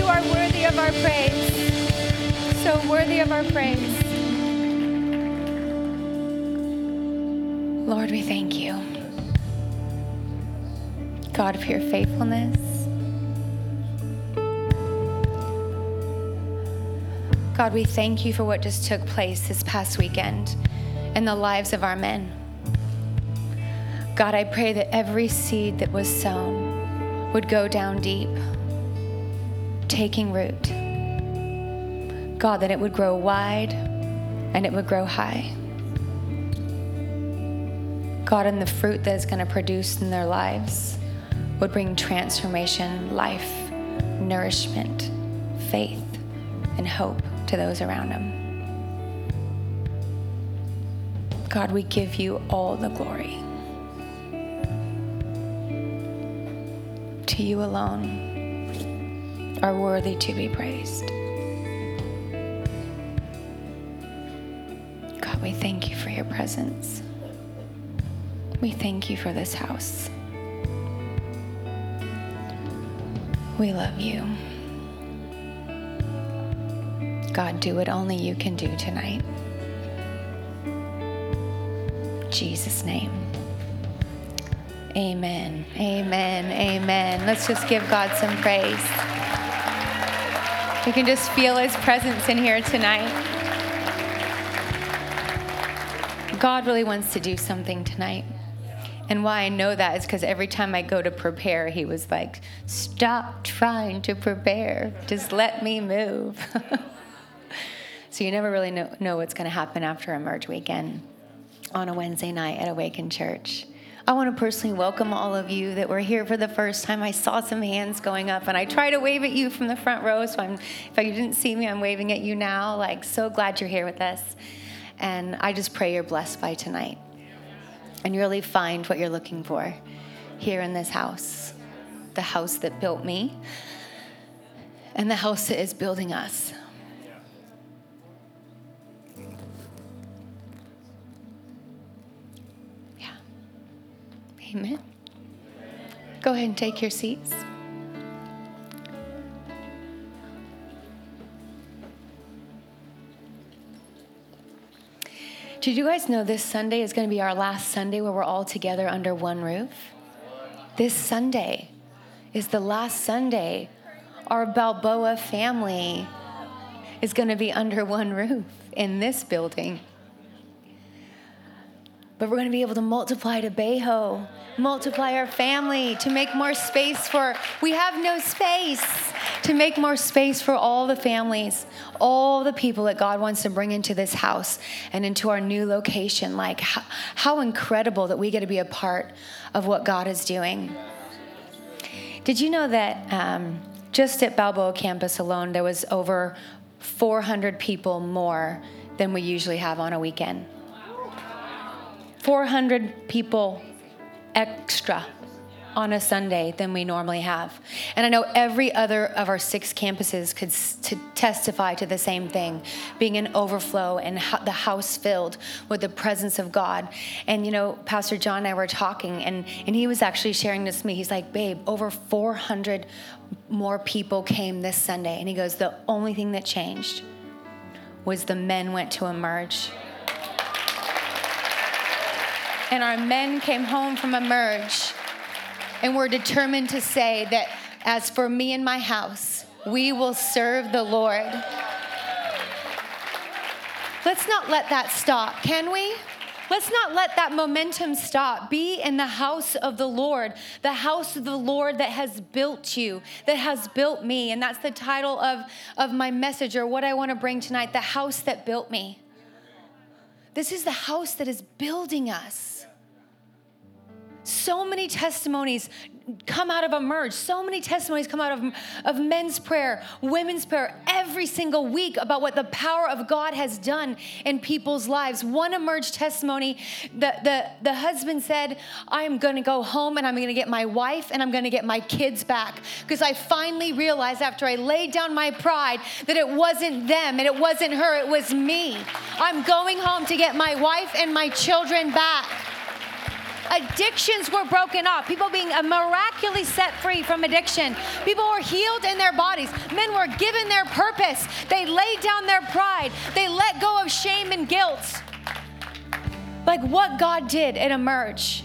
You are worthy of our praise. So worthy of our praise. Lord, we thank you. God, for your faithfulness. God, we thank you for what just took place this past weekend in the lives of our men. God, I pray that every seed that was sown would go down deep, taking root. God, that it would grow wide and it would grow high. God, and the fruit that is going to produce in their lives would bring transformation, life, nourishment, faith, and hope to those around them. God, we give you all the glory. To you alone are worthy to be praised. God, we thank you for your presence. We thank you for this house. We love you. God, do what only you can do tonight. Jesus' name. Amen. Amen. Amen. Let's just give God some praise. You can just feel his presence in here tonight. God really wants to do something tonight. And why I know that is because every time I go to prepare, he was like, Stop trying to prepare. Just let me move. so you never really know, know what's going to happen after Emerge weekend on a Wednesday night at Awaken Church. I want to personally welcome all of you that were here for the first time. I saw some hands going up, and I try to wave at you from the front row. So I'm, if you didn't see me, I'm waving at you now. Like, so glad you're here with us. And I just pray you're blessed by tonight and you really find what you're looking for here in this house the house that built me and the house that is building us. Amen. Go ahead and take your seats. Did you guys know this Sunday is going to be our last Sunday where we're all together under one roof? This Sunday is the last Sunday our Balboa family is going to be under one roof in this building. But we're going to be able to multiply to Bejo, multiply our family to make more space for, we have no space to make more space for all the families, all the people that God wants to bring into this house and into our new location. Like, how, how incredible that we get to be a part of what God is doing. Did you know that um, just at Balboa campus alone, there was over 400 people more than we usually have on a weekend? 400 people extra on a Sunday than we normally have. And I know every other of our six campuses could to testify to the same thing, being an overflow and the house filled with the presence of God. And you know, Pastor John and I were talking, and, and he was actually sharing this to me. He's like, babe, over 400 more people came this Sunday. And he goes, the only thing that changed was the men went to emerge. And our men came home from emerge and we're determined to say that as for me and my house, we will serve the Lord. Let's not let that stop, can we? Let's not let that momentum stop. Be in the house of the Lord, the house of the Lord that has built you, that has built me. And that's the title of, of my message or what I want to bring tonight the house that built me. This is the house that is building us so many testimonies come out of Emerge. So many testimonies come out of, of men's prayer, women's prayer, every single week about what the power of God has done in people's lives. One Emerge testimony, the, the, the husband said, I am going to go home and I'm going to get my wife and I'm going to get my kids back. Because I finally realized after I laid down my pride that it wasn't them and it wasn't her, it was me. I'm going home to get my wife and my children back. Addictions were broken off. People being miraculously set free from addiction. People were healed in their bodies. Men were given their purpose. They laid down their pride. They let go of shame and guilt. Like what God did at Emerge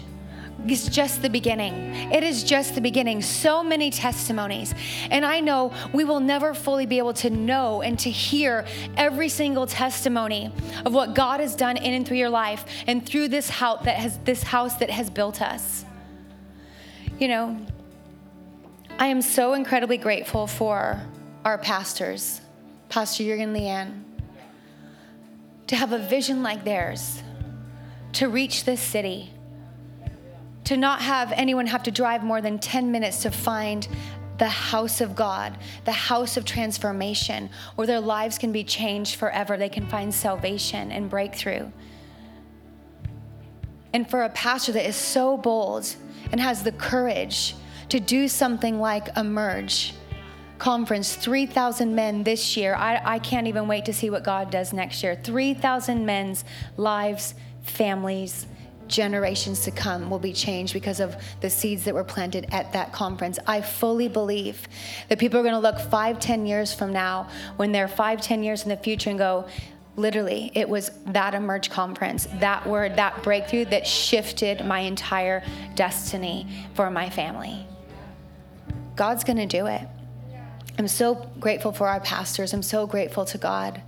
is just the beginning. It is just the beginning. So many testimonies. And I know we will never fully be able to know and to hear every single testimony of what God has done in and through your life and through this house that has this house that has built us. You know, I am so incredibly grateful for our pastors, Pastor Jurgen Leanne, to have a vision like theirs, to reach this city to not have anyone have to drive more than 10 minutes to find the house of God, the house of transformation, where their lives can be changed forever. They can find salvation and breakthrough. And for a pastor that is so bold and has the courage to do something like Emerge conference, 3,000 men this year. I, I can't even wait to see what God does next year. 3,000 men's lives, families, generations to come will be changed because of the seeds that were planted at that conference. I fully believe that people are going to look five, ten years from now, when they're five, ten years in the future, and go, literally, it was that Emerge conference, that word, that breakthrough that shifted my entire destiny for my family. God's going to do it. I'm so grateful for our pastors. I'm so grateful to God.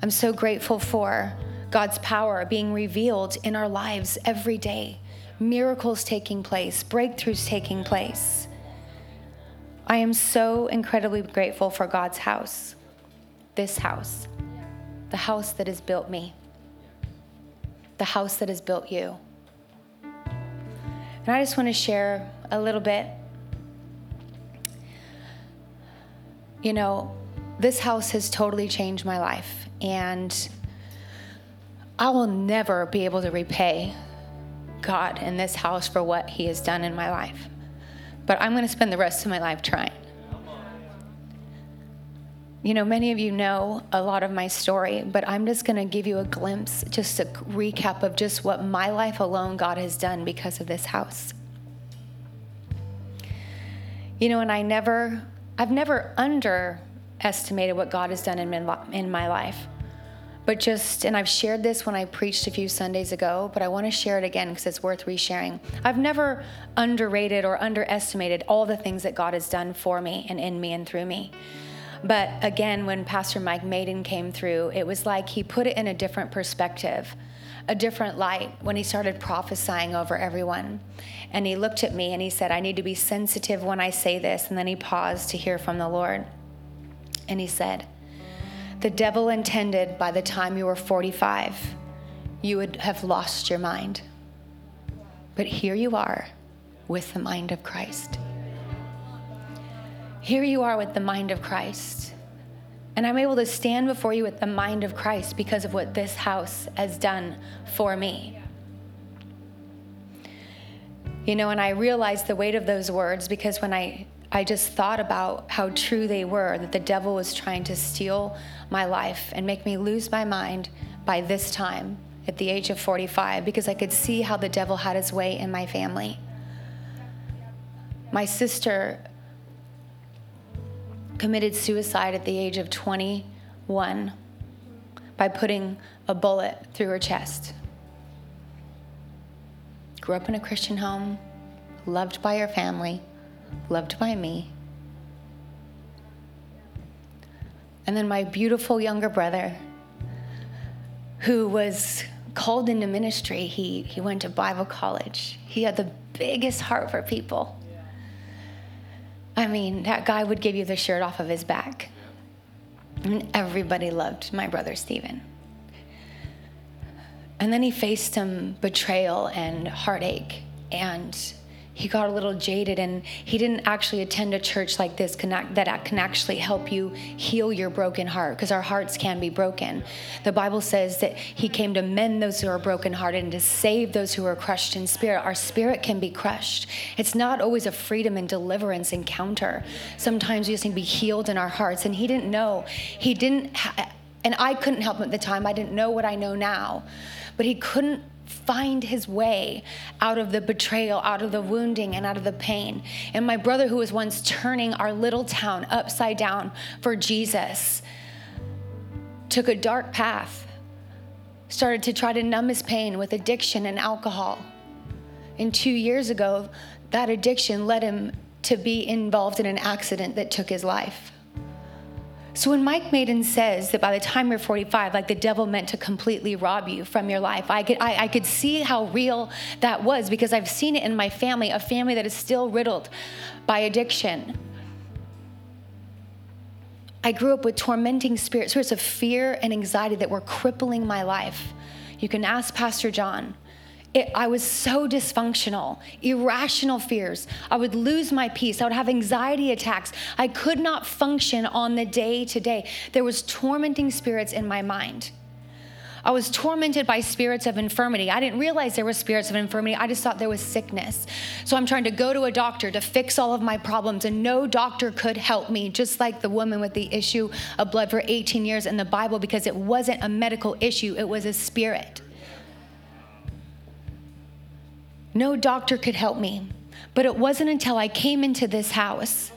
I'm so grateful for God's power being revealed in our lives every day, miracles taking place, breakthroughs taking place. I am so incredibly grateful for God's house, this house, the house that has built me, the house that has built you. And I just want to share a little bit. You know, this house has totally changed my life. And I will never be able to repay God in this house for what He has done in my life. But I'm going to spend the rest of my life trying. You know, many of you know a lot of my story, but I'm just going to give you a glimpse, just a recap of just what my life alone God has done because of this house. You know, and I never, I've never underestimated what God has done in my life but just, and I've shared this when I preached a few Sundays ago, but I want to share it again because it's worth resharing. I've never underrated or underestimated all the things that God has done for me and in me and through me. But again, when Pastor Mike Maiden came through, it was like he put it in a different perspective, a different light when he started prophesying over everyone. And he looked at me and he said, I need to be sensitive when I say this. And then he paused to hear from the Lord. And he said, the devil intended by the time you were 45, you would have lost your mind. But here you are with the mind of Christ. Here you are with the mind of Christ. And I'm able to stand before you with the mind of Christ because of what this house has done for me. You know, and I realized the weight of those words because when I I just thought about how true they were that the devil was trying to steal my life and make me lose my mind by this time at the age of 45 because I could see how the devil had his way in my family. My sister committed suicide at the age of 21 by putting a bullet through her chest. Grew up in a Christian home, loved by her family loved by me. And then my beautiful younger brother, who was called into ministry, he, he went to Bible college. He had the biggest heart for people. I mean, that guy would give you the shirt off of his back. And everybody loved my brother Stephen. And then he faced some betrayal and heartache and he got a little jaded and he didn't actually attend a church like this that can actually help you heal your broken heart because our hearts can be broken. The Bible says that he came to mend those who are brokenhearted and to save those who are crushed in spirit. Our spirit can be crushed. It's not always a freedom and deliverance encounter. Sometimes we just need to be healed in our hearts. And he didn't know. He didn't, ha- and I couldn't help him at the time. I didn't know what I know now. But he couldn't find his way out of the betrayal, out of the wounding, and out of the pain. And my brother, who was once turning our little town upside down for Jesus, took a dark path, started to try to numb his pain with addiction and alcohol. And two years ago, that addiction led him to be involved in an accident that took his life. So when Mike Maiden says that by the time you're 45, like the devil meant to completely rob you from your life, I could, I, I could see how real that was because I've seen it in my family, a family that is still riddled by addiction. I grew up with tormenting spirits, spirits of fear and anxiety that were crippling my life. You can ask Pastor John. It, I was so dysfunctional, irrational fears. I would lose my peace. I would have anxiety attacks. I could not function on the day to day. There was tormenting spirits in my mind. I was tormented by spirits of infirmity. I didn't realize there were spirits of infirmity. I just thought there was sickness. So I'm trying to go to a doctor to fix all of my problems, and no doctor could help me, just like the woman with the issue of blood for 18 years in the Bible, because it wasn't a medical issue, it was a spirit. No doctor could help me. But it wasn't until I came into this house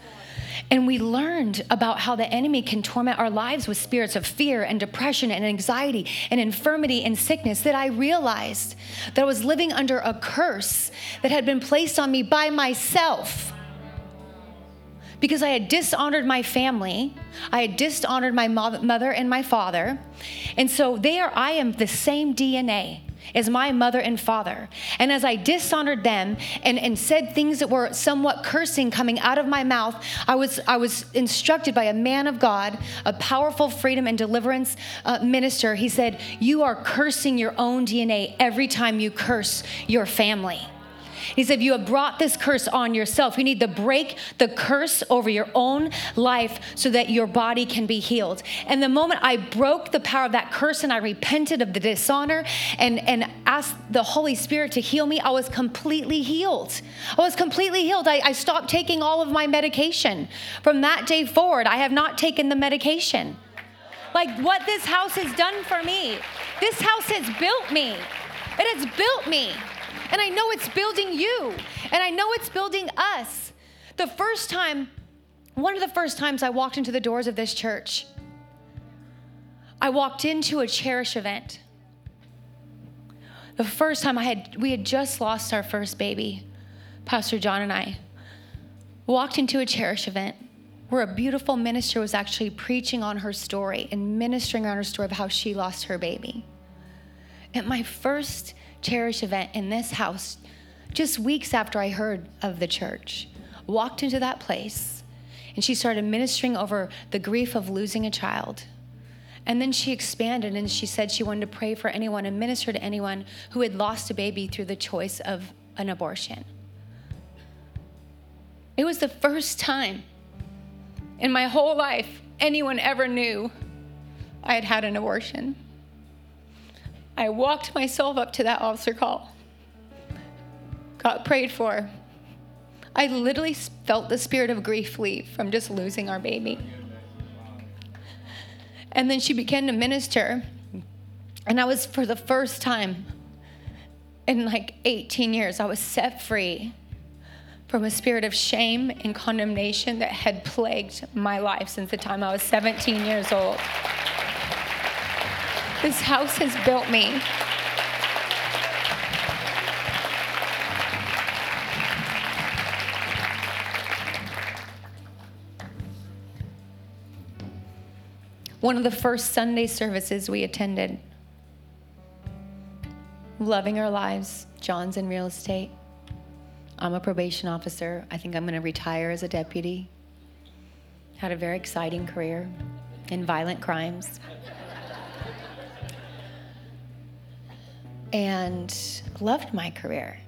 and we learned about how the enemy can torment our lives with spirits of fear and depression and anxiety and infirmity and sickness that I realized that I was living under a curse that had been placed on me by myself. Because I had dishonored my family, I had dishonored my mother and my father. And so there I am, the same DNA as my mother and father. And as I dishonored them and, and said things that were somewhat cursing coming out of my mouth, I was, I was instructed by a man of God, a powerful freedom and deliverance uh, minister. He said, You are cursing your own DNA every time you curse your family. He said, You have brought this curse on yourself. You need to break the curse over your own life so that your body can be healed. And the moment I broke the power of that curse and I repented of the dishonor and, and asked the Holy Spirit to heal me, I was completely healed. I was completely healed. I, I stopped taking all of my medication. From that day forward, I have not taken the medication. Like what this house has done for me, this house has built me. It has built me. And I know it's building you, and I know it's building us. The first time, one of the first times I walked into the doors of this church, I walked into a cherish event. The first time I had, we had just lost our first baby, Pastor John and I walked into a cherish event where a beautiful minister was actually preaching on her story and ministering on her story of how she lost her baby. At my first Cherish event in this house just weeks after I heard of the church. Walked into that place and she started ministering over the grief of losing a child. And then she expanded and she said she wanted to pray for anyone and minister to anyone who had lost a baby through the choice of an abortion. It was the first time in my whole life anyone ever knew I had had an abortion. I walked myself up to that altar call, got prayed for. I literally felt the spirit of grief leave from just losing our baby. And then she began to minister. And I was, for the first time in like 18 years, I was set free from a spirit of shame and condemnation that had plagued my life since the time I was 17 years old. This house has built me. One of the first Sunday services we attended, loving our lives. John's in real estate. I'm a probation officer. I think I'm going to retire as a deputy. Had a very exciting career in violent crimes. And loved my career.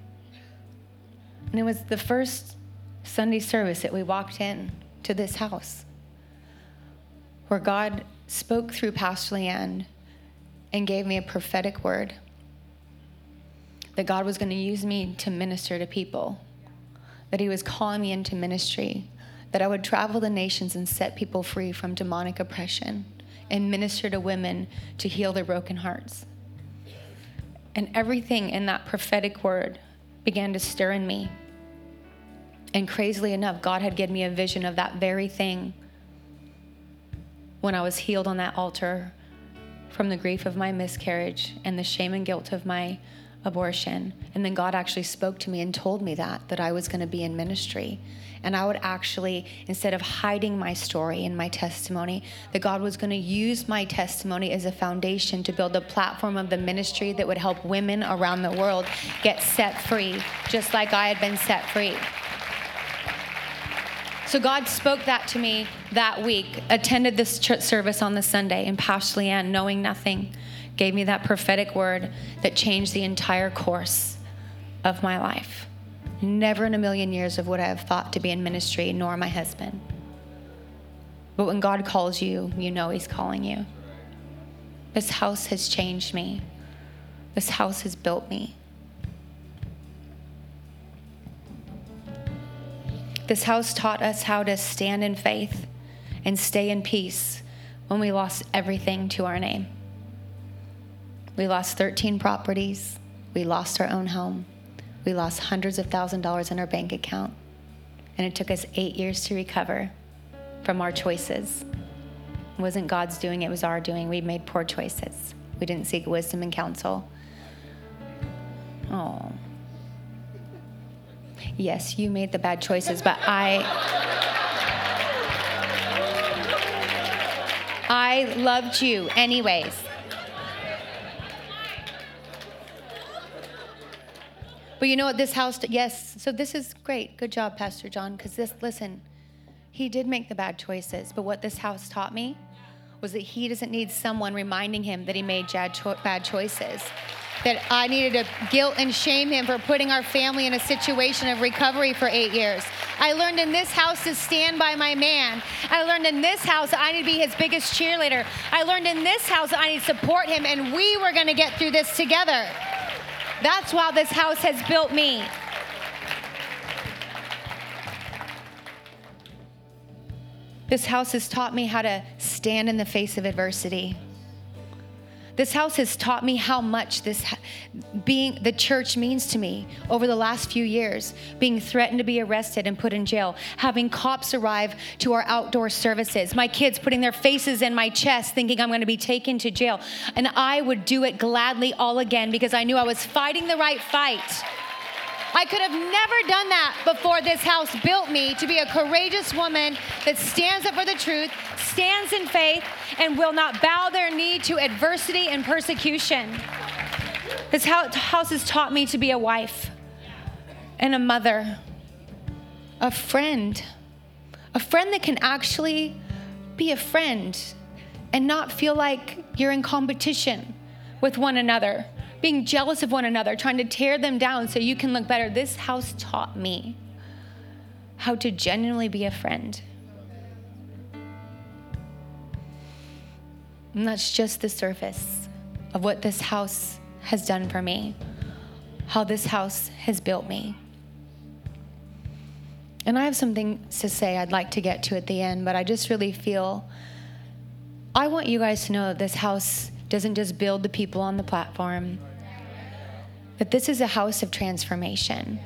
And it was the first Sunday service that we walked in to this house where God spoke through Pastor Leanne and gave me a prophetic word that God was going to use me to minister to people, that He was calling me into ministry, that I would travel the nations and set people free from demonic oppression and minister to women to heal their broken hearts. And everything in that prophetic word began to stir in me. And crazily enough, God had given me a vision of that very thing when I was healed on that altar from the grief of my miscarriage and the shame and guilt of my abortion. And then God actually spoke to me and told me that, that I was going to be in ministry. And I would actually, instead of hiding my story and my testimony, that God was going to use my testimony as a foundation to build a platform of the ministry that would help women around the world get set free, just like I had been set free. So God spoke that to me that week, attended this church service on the Sunday, in Leanne, knowing nothing, gave me that prophetic word that changed the entire course of my life. Never in a million years of what I have thought to be in ministry, nor my husband. But when God calls you, you know He's calling you. This house has changed me. This house has built me. This house taught us how to stand in faith and stay in peace when we lost everything to our name. We lost 13 properties. We lost our own home. We lost hundreds of thousand dollars in our bank account. And it took us eight years to recover from our choices. It wasn't God's doing, it was our doing. We made poor choices. We didn't seek wisdom and counsel. Oh. Yes, you made the bad choices, but I. I loved you anyways. But you know what this house, yes, so this is great. Good job, Pastor John, because this, listen, he did make the bad choices, but what this house taught me was that he doesn't need someone reminding him that he made bad choices. That I needed to guilt and shame him for putting our family in a situation of recovery for eight years. I learned in this house to stand by my man. I learned in this house I need to be his biggest cheerleader. I learned in this house I need to support him, and we were gonna get through this together. That's why this house has built me. This house has taught me how to stand in the face of adversity. This house has taught me how much this being the church means to me over the last few years. Being threatened to be arrested and put in jail, having cops arrive to our outdoor services, my kids putting their faces in my chest thinking I'm going to be taken to jail. And I would do it gladly all again because I knew I was fighting the right fight. I could have never done that before this house built me to be a courageous woman that stands up for the truth, stands in faith, and will not bow their knee to adversity and persecution. This house has taught me to be a wife and a mother, a friend, a friend that can actually be a friend and not feel like you're in competition with one another being jealous of one another, trying to tear them down so you can look better. This house taught me how to genuinely be a friend. And that's just the surface of what this house has done for me, how this house has built me. And I have something to say I'd like to get to at the end, but I just really feel I want you guys to know that this house doesn't just build the people on the platform that this is a house of transformation.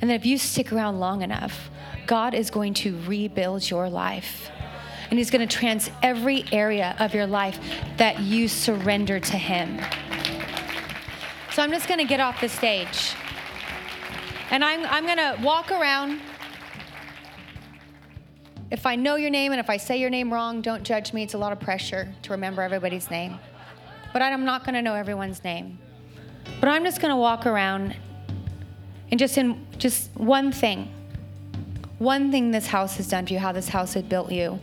And that if you stick around long enough, God is going to rebuild your life. And He's going to trans every area of your life that you surrender to Him. So I'm just going to get off the stage. And I'm, I'm going to walk around. If I know your name and if I say your name wrong, don't judge me. It's a lot of pressure to remember everybody's name. But I'm not going to know everyone's name. But I'm just going to walk around and just in just one thing, one thing this house has done for you, how this house has built you,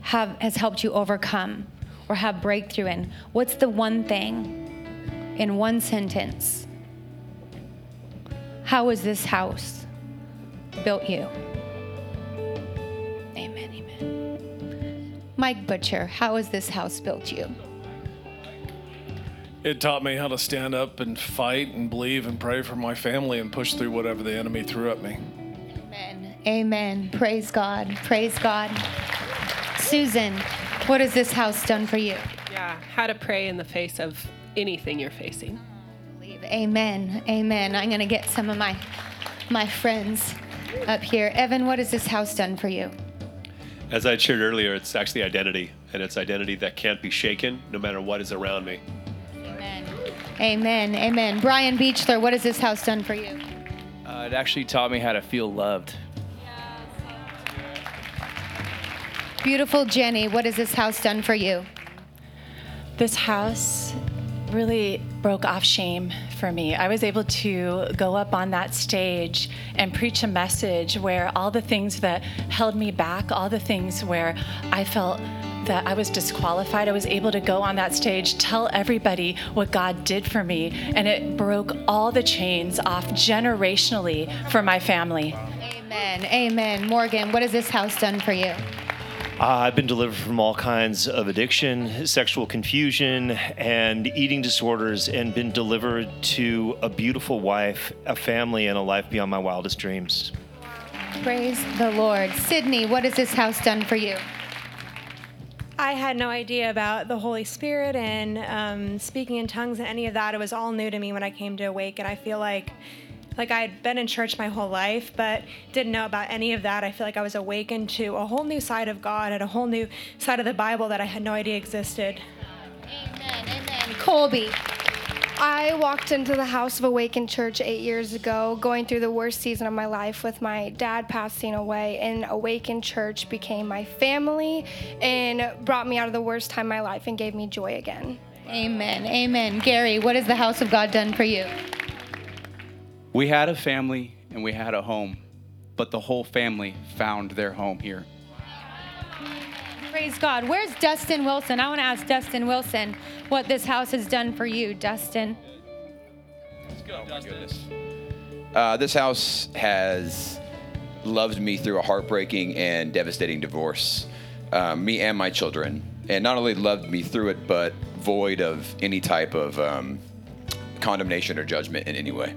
have, has helped you overcome or have breakthrough in. What's the one thing in one sentence? How is this house built you. Amen, amen. Mike Butcher, how has this house built you? It taught me how to stand up and fight and believe and pray for my family and push through whatever the enemy threw at me. Amen. Amen. Praise God. Praise God. Susan, what has this house done for you? Yeah, how to pray in the face of anything you're facing. Amen. Amen. I'm going to get some of my my friends up here. Evan, what has this house done for you? As I shared earlier, it's actually identity, and it's identity that can't be shaken no matter what is around me. Amen. Amen. Amen. Brian Beechler, what has this house done for you? Uh, it actually taught me how to feel loved. Beautiful Jenny, what has this house done for you? This house really broke off shame for me. I was able to go up on that stage and preach a message where all the things that held me back, all the things where I felt that I was disqualified, I was able to go on that stage, tell everybody what God did for me, and it broke all the chains off generationally for my family. Amen. Amen. Morgan, what has this house done for you? Uh, I've been delivered from all kinds of addiction, sexual confusion, and eating disorders, and been delivered to a beautiful wife, a family, and a life beyond my wildest dreams. Praise the Lord. Sydney, what has this house done for you? I had no idea about the Holy Spirit and um, speaking in tongues and any of that. It was all new to me when I came to Awake, and I feel like like I had been in church my whole life, but didn't know about any of that. I feel like I was awakened to a whole new side of God and a whole new side of the Bible that I had no idea existed. Amen. Amen. Colby. I walked into the House of Awakened Church eight years ago, going through the worst season of my life with my dad passing away, and Awakened Church became my family and brought me out of the worst time of my life and gave me joy again. Amen. Amen. Gary, what has the House of God done for you? We had a family and we had a home, but the whole family found their home here. Praise God. Where's Dustin Wilson? I want to ask Dustin Wilson what this house has done for you, Dustin. Let's go. Oh Uh, this house has loved me through a heartbreaking and devastating divorce, um, me and my children. And not only loved me through it, but void of any type of um, condemnation or judgment in any way.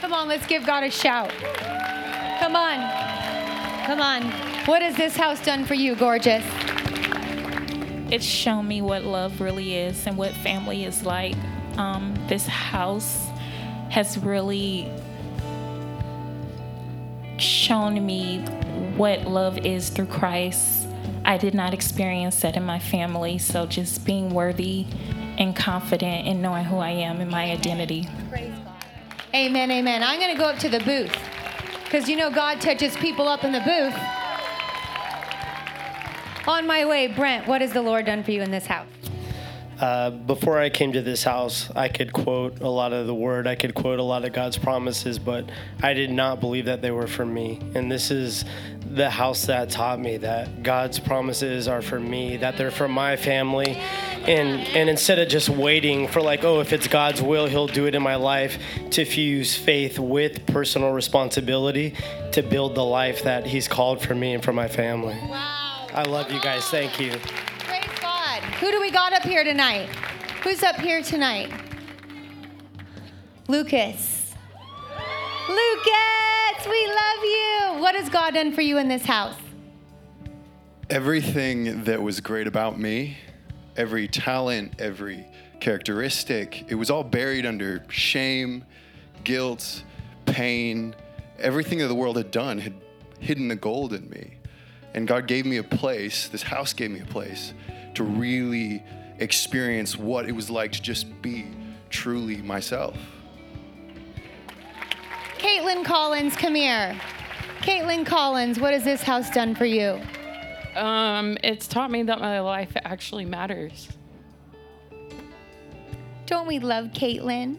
Come on, let's give God a shout. Come on. Come on. What has this house done for you, gorgeous? It's shown me what love really is and what family is like. Um, this house has really shown me what love is through Christ. I did not experience that in my family, so just being worthy and confident in knowing who I am and my identity. Amen, amen. I'm going to go up to the booth because you know God touches people up in the booth. On my way, Brent, what has the Lord done for you in this house? Uh, before I came to this house, I could quote a lot of the word, I could quote a lot of God's promises, but I did not believe that they were for me. And this is the house that taught me that God's promises are for me, that they're for my family. And, and instead of just waiting for, like, oh, if it's God's will, He'll do it in my life, to fuse faith with personal responsibility to build the life that He's called for me and for my family. Wow. I love you guys. Thank you. Praise God. Who do we got up here tonight? Who's up here tonight? Lucas. Lucas, we love you. What has God done for you in this house? Everything that was great about me, every talent, every characteristic, it was all buried under shame, guilt, pain. Everything that the world had done had hidden the gold in me. And God gave me a place, this house gave me a place to really experience what it was like to just be truly myself. Caitlin Collins, come here. Caitlin Collins, what has this house done for you? Um, it's taught me that my life actually matters. Don't we love Caitlin?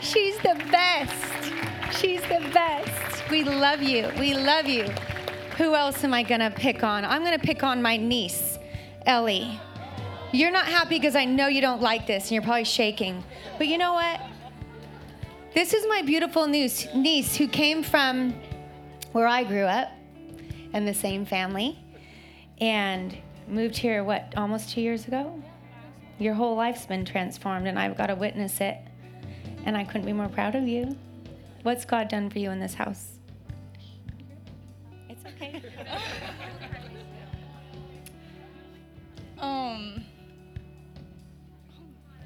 She's the best. She's the best. We love you. We love you. Who else am I going to pick on? I'm going to pick on my niece, Ellie. You're not happy because I know you don't like this and you're probably shaking. But you know what? This is my beautiful niece, niece who came from where I grew up in the same family and moved here, what, almost two years ago? Your whole life's been transformed, and I've got to witness it. And I couldn't be more proud of you. What's God done for you in this house? It's okay. Um.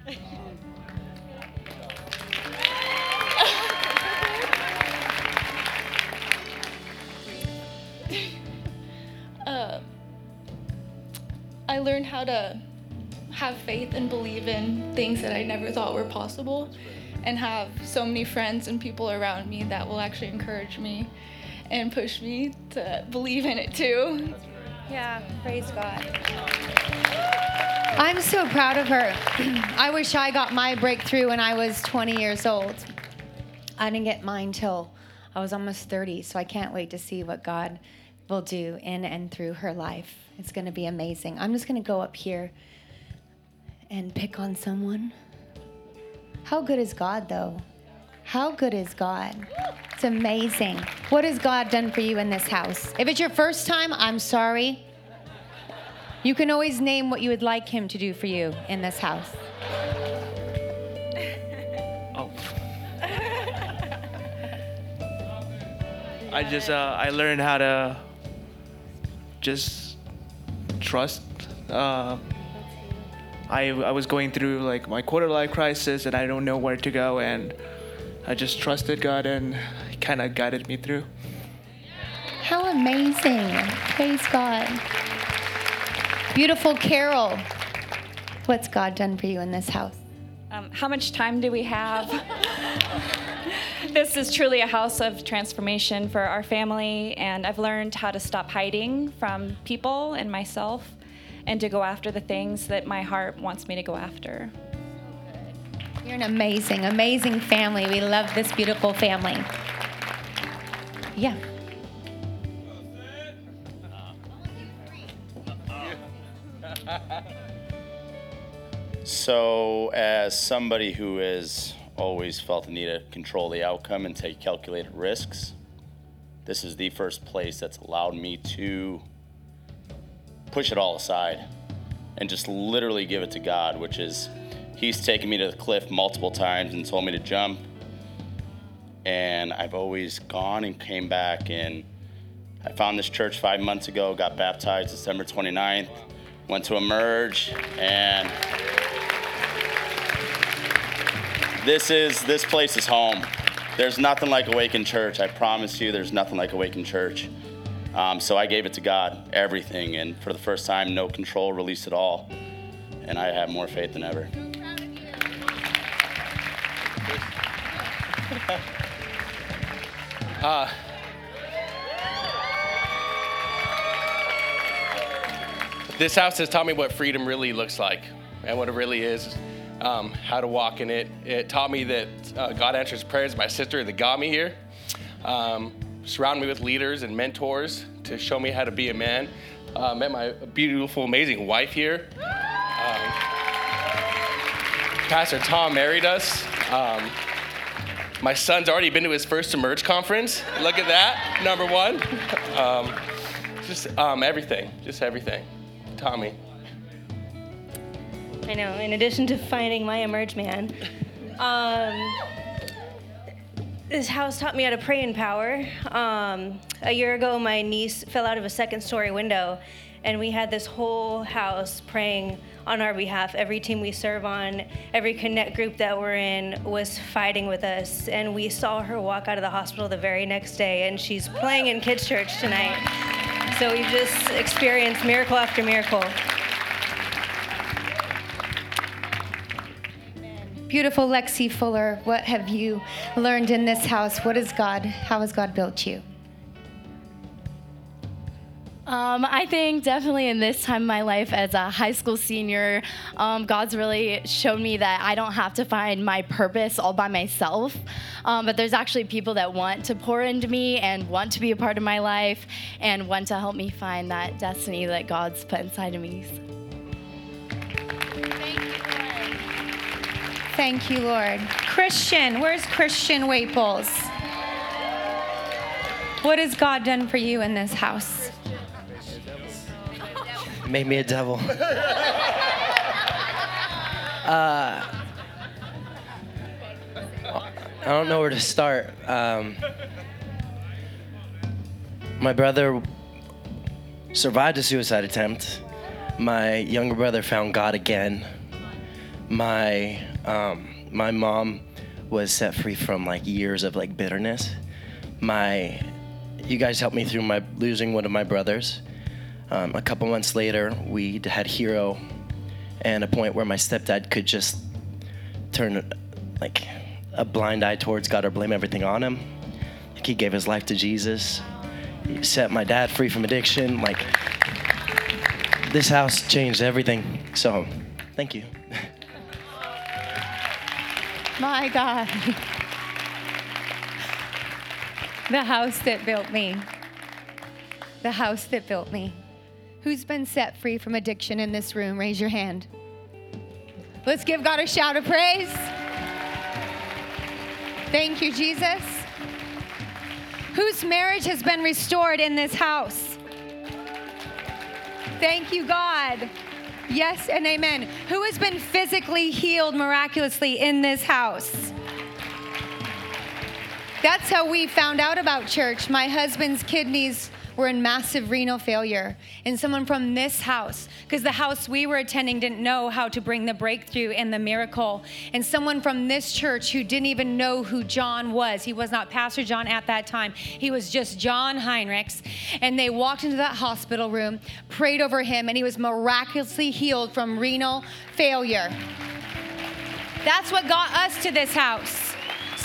learned how to have faith and believe in things that I never thought were possible, and have so many friends and people around me that will actually encourage me and push me to believe in it too. Yeah, praise God. I'm so proud of her. I wish I got my breakthrough when I was 20 years old. I didn't get mine till I was almost 30, so I can't wait to see what God will do in and through her life. It's going to be amazing. I'm just going to go up here and pick on someone. How good is God, though? How good is God? It's amazing. What has God done for you in this house? If it's your first time, I'm sorry. You can always name what you would like Him to do for you in this house. Oh. I just uh, I learned how to just trust. Uh, I I was going through like my quarter life crisis and I don't know where to go and I just trusted God and He kind of guided me through. How amazing. Praise God. Beautiful Carol. What's God done for you in this house? Um, how much time do we have? this is truly a house of transformation for our family, and I've learned how to stop hiding from people and myself and to go after the things that my heart wants me to go after. You're an amazing, amazing family. We love this beautiful family. Yeah. So, as somebody who has always felt the need to control the outcome and take calculated risks, this is the first place that's allowed me to push it all aside and just literally give it to God, which is He's taken me to the cliff multiple times and told me to jump. And I've always gone and came back. And I found this church five months ago, got baptized December 29th, went to Emerge, and this is this place is home. There's nothing like Awaken Church. I promise you, there's nothing like Awaken Church. Um, so I gave it to God, everything, and for the first time, no control, release it all, and I have more faith than ever. Uh, this house has taught me what freedom really looks like and what it really is, um, how to walk in it. It taught me that uh, God answers prayers. My sister that got me here, um, surrounded me with leaders and mentors to show me how to be a man. Uh, met my beautiful, amazing wife here. Um, Pastor Tom married us. Um, my son's already been to his first Emerge conference. Look at that, number one. Um, just um, everything, just everything. Tommy. I know, in addition to finding my emerge man, um, this house taught me how to pray in power. Um, a year ago, my niece fell out of a second story window, and we had this whole house praying on our behalf. Every team we serve on, every connect group that we're in was fighting with us. And we saw her walk out of the hospital the very next day, and she's playing in kids' church tonight. So we've just experienced miracle after miracle. Beautiful Lexi Fuller, what have you learned in this house? What is God? How has God built you? Um, I think definitely in this time of my life as a high school senior, um, God's really shown me that I don't have to find my purpose all by myself. Um, but there's actually people that want to pour into me and want to be a part of my life and want to help me find that destiny that God's put inside of me. Thank you, Lord. Christian, where's Christian Waples? What has God done for you in this house? Made me a devil. Uh, I don't know where to start. Um, my brother survived a suicide attempt. My younger brother found God again. My um, my mom was set free from like years of like bitterness. My you guys helped me through my losing one of my brothers. Um, a couple months later, we had Hero, and a point where my stepdad could just turn like a blind eye towards God or blame everything on him. Like he gave his life to Jesus. He set my dad free from addiction. Like this house changed everything. So, thank you. My God. The house that built me. The house that built me. Who's been set free from addiction in this room? Raise your hand. Let's give God a shout of praise. Thank you, Jesus. Whose marriage has been restored in this house? Thank you, God. Yes and amen. Who has been physically healed miraculously in this house? That's how we found out about church. My husband's kidneys were in massive renal failure. And someone from this house, because the house we were attending didn't know how to bring the breakthrough and the miracle. And someone from this church who didn't even know who John was. He was not Pastor John at that time, he was just John Heinrichs. And they walked into that hospital room, prayed over him, and he was miraculously healed from renal failure. That's what got us to this house.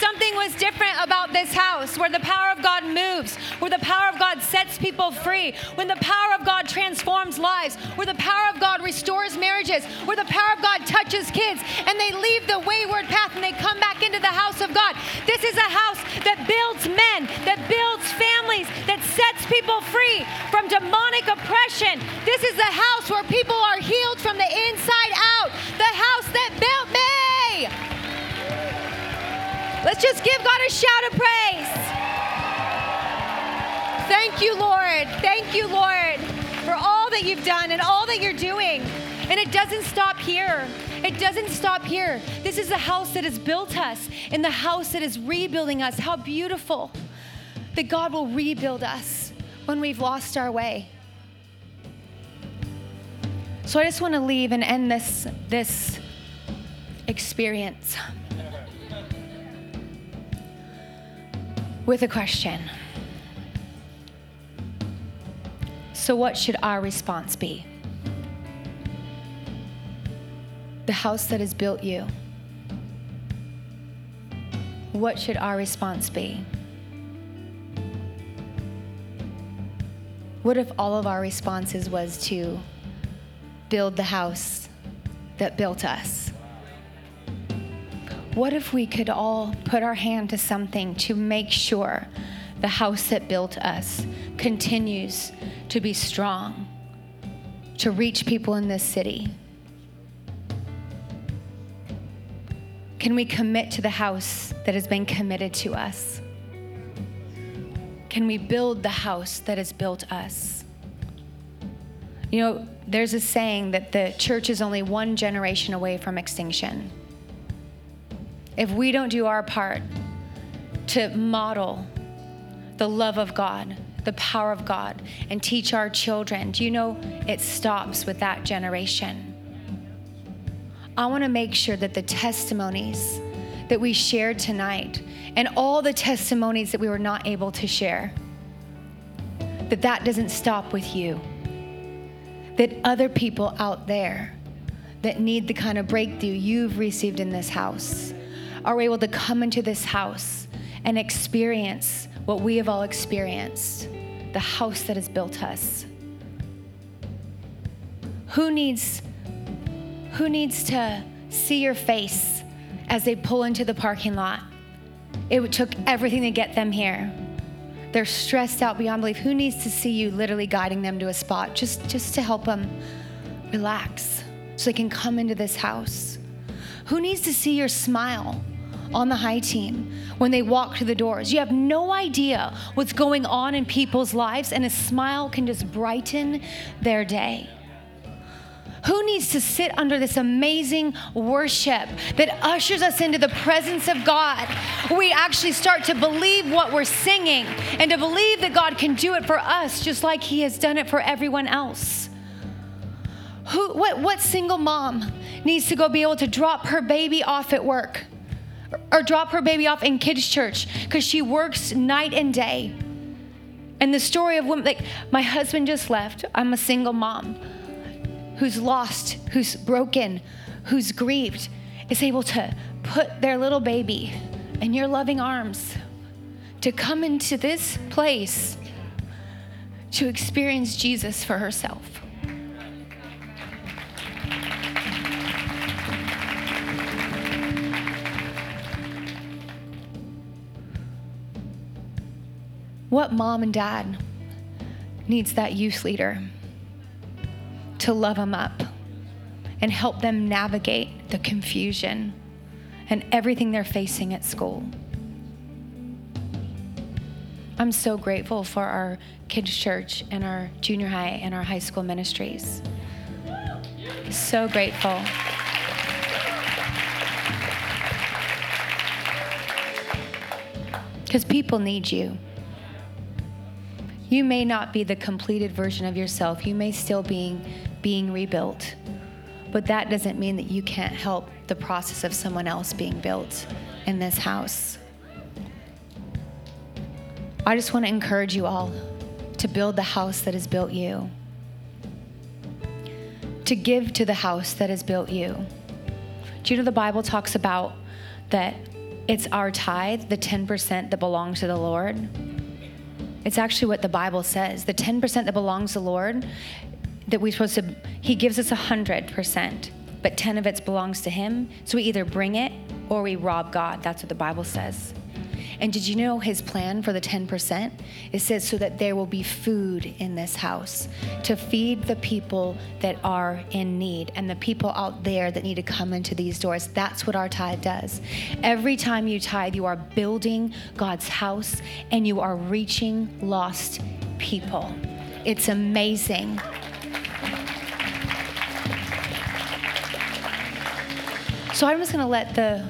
Something was different about this house where the power of God moves, where the power of God sets people free, when the power of God transforms lives, where the power of God restores marriages, where the power of God touches kids and they leave the wayward path and they come back into the house of God. This is a house that builds men, that builds families, that sets people free from demonic oppression. This is a house where people are healed from the inside out. The house that built me. Let's just give God a shout of praise. Thank you, Lord. Thank you, Lord, for all that you've done and all that you're doing. And it doesn't stop here. It doesn't stop here. This is the house that has built us and the house that is rebuilding us. How beautiful that God will rebuild us when we've lost our way. So I just want to leave and end this this experience with a question. So, what should our response be? The house that has built you. What should our response be? What if all of our responses was to build the house that built us? What if we could all put our hand to something to make sure the house that built us continues to be strong, to reach people in this city? Can we commit to the house that has been committed to us? Can we build the house that has built us? You know, there's a saying that the church is only one generation away from extinction if we don't do our part to model the love of God, the power of God, and teach our children, do you know it stops with that generation? I want to make sure that the testimonies that we shared tonight and all the testimonies that we were not able to share that that doesn't stop with you that other people out there that need the kind of breakthrough you've received in this house are able to come into this house and experience what we have all experienced the house that has built us. Who needs, who needs to see your face as they pull into the parking lot? It took everything to get them here. They're stressed out beyond belief. Who needs to see you literally guiding them to a spot just, just to help them relax so they can come into this house? Who needs to see your smile on the high team when they walk through the doors? You have no idea what's going on in people's lives, and a smile can just brighten their day. Who needs to sit under this amazing worship that ushers us into the presence of God? We actually start to believe what we're singing and to believe that God can do it for us just like He has done it for everyone else. Who, what, what single mom needs to go be able to drop her baby off at work or drop her baby off in kids' church because she works night and day? And the story of women, like my husband just left, I'm a single mom who's lost, who's broken, who's grieved, is able to put their little baby in your loving arms, to come into this place to experience Jesus for herself. What mom and dad needs that youth leader? to love them up and help them navigate the confusion and everything they're facing at school. I'm so grateful for our kids' church and our junior high and our high school ministries. So grateful. Because people need you. You may not be the completed version of yourself. You may still be being rebuilt. But that doesn't mean that you can't help the process of someone else being built in this house. I just want to encourage you all to build the house that has built you, to give to the house that has built you. Do you know the Bible talks about that it's our tithe, the 10% that belongs to the Lord? It's actually what the Bible says. The 10% that belongs to the Lord that we're supposed to, he gives us a 100%, but 10 of it belongs to him. So we either bring it or we rob God. That's what the Bible says. And did you know his plan for the 10%? It says so that there will be food in this house to feed the people that are in need and the people out there that need to come into these doors. That's what our tithe does. Every time you tithe, you are building God's house and you are reaching lost people. It's amazing. So I'm just going to let the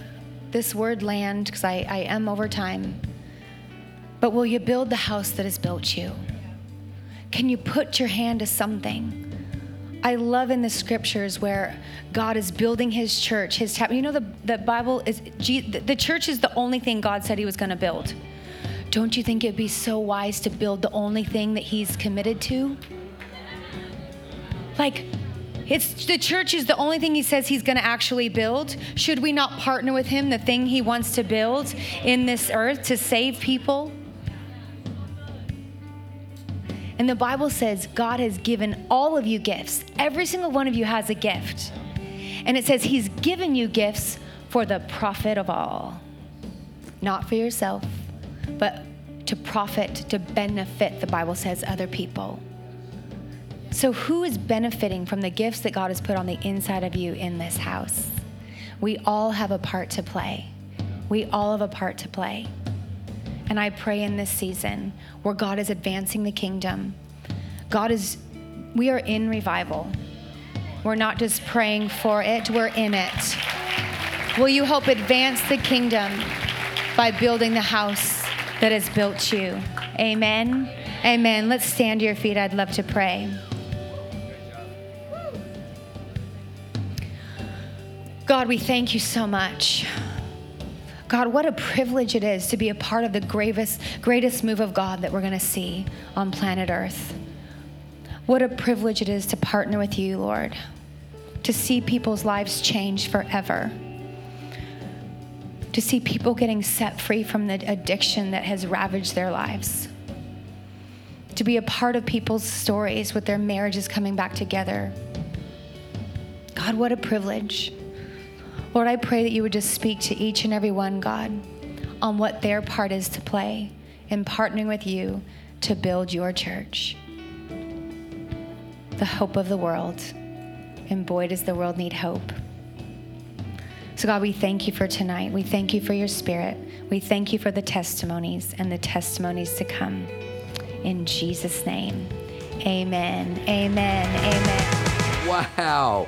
this word land because I, I am over time. But will you build the house that has built you? Can you put your hand to something? I love in the scriptures where God is building his church, his tab. You know, the, the Bible is, the church is the only thing God said he was going to build. Don't you think it'd be so wise to build the only thing that he's committed to? Like, it's the church is the only thing he says he's going to actually build. Should we not partner with him the thing he wants to build in this earth to save people? And the Bible says God has given all of you gifts. Every single one of you has a gift. And it says he's given you gifts for the profit of all. Not for yourself, but to profit, to benefit, the Bible says, other people. So, who is benefiting from the gifts that God has put on the inside of you in this house? We all have a part to play. We all have a part to play. And I pray in this season where God is advancing the kingdom, God is, we are in revival. We're not just praying for it, we're in it. Will you help advance the kingdom by building the house that has built you? Amen. Amen. Let's stand to your feet. I'd love to pray. God, we thank you so much. God, what a privilege it is to be a part of the greatest, greatest move of God that we're going to see on planet Earth. What a privilege it is to partner with you, Lord, to see people's lives change forever, to see people getting set free from the addiction that has ravaged their lives, to be a part of people's stories with their marriages coming back together. God, what a privilege. Lord, I pray that you would just speak to each and every one, God, on what their part is to play in partnering with you to build your church. The hope of the world. And boy, does the world need hope. So, God, we thank you for tonight. We thank you for your spirit. We thank you for the testimonies and the testimonies to come. In Jesus' name, amen. Amen. Amen. Wow.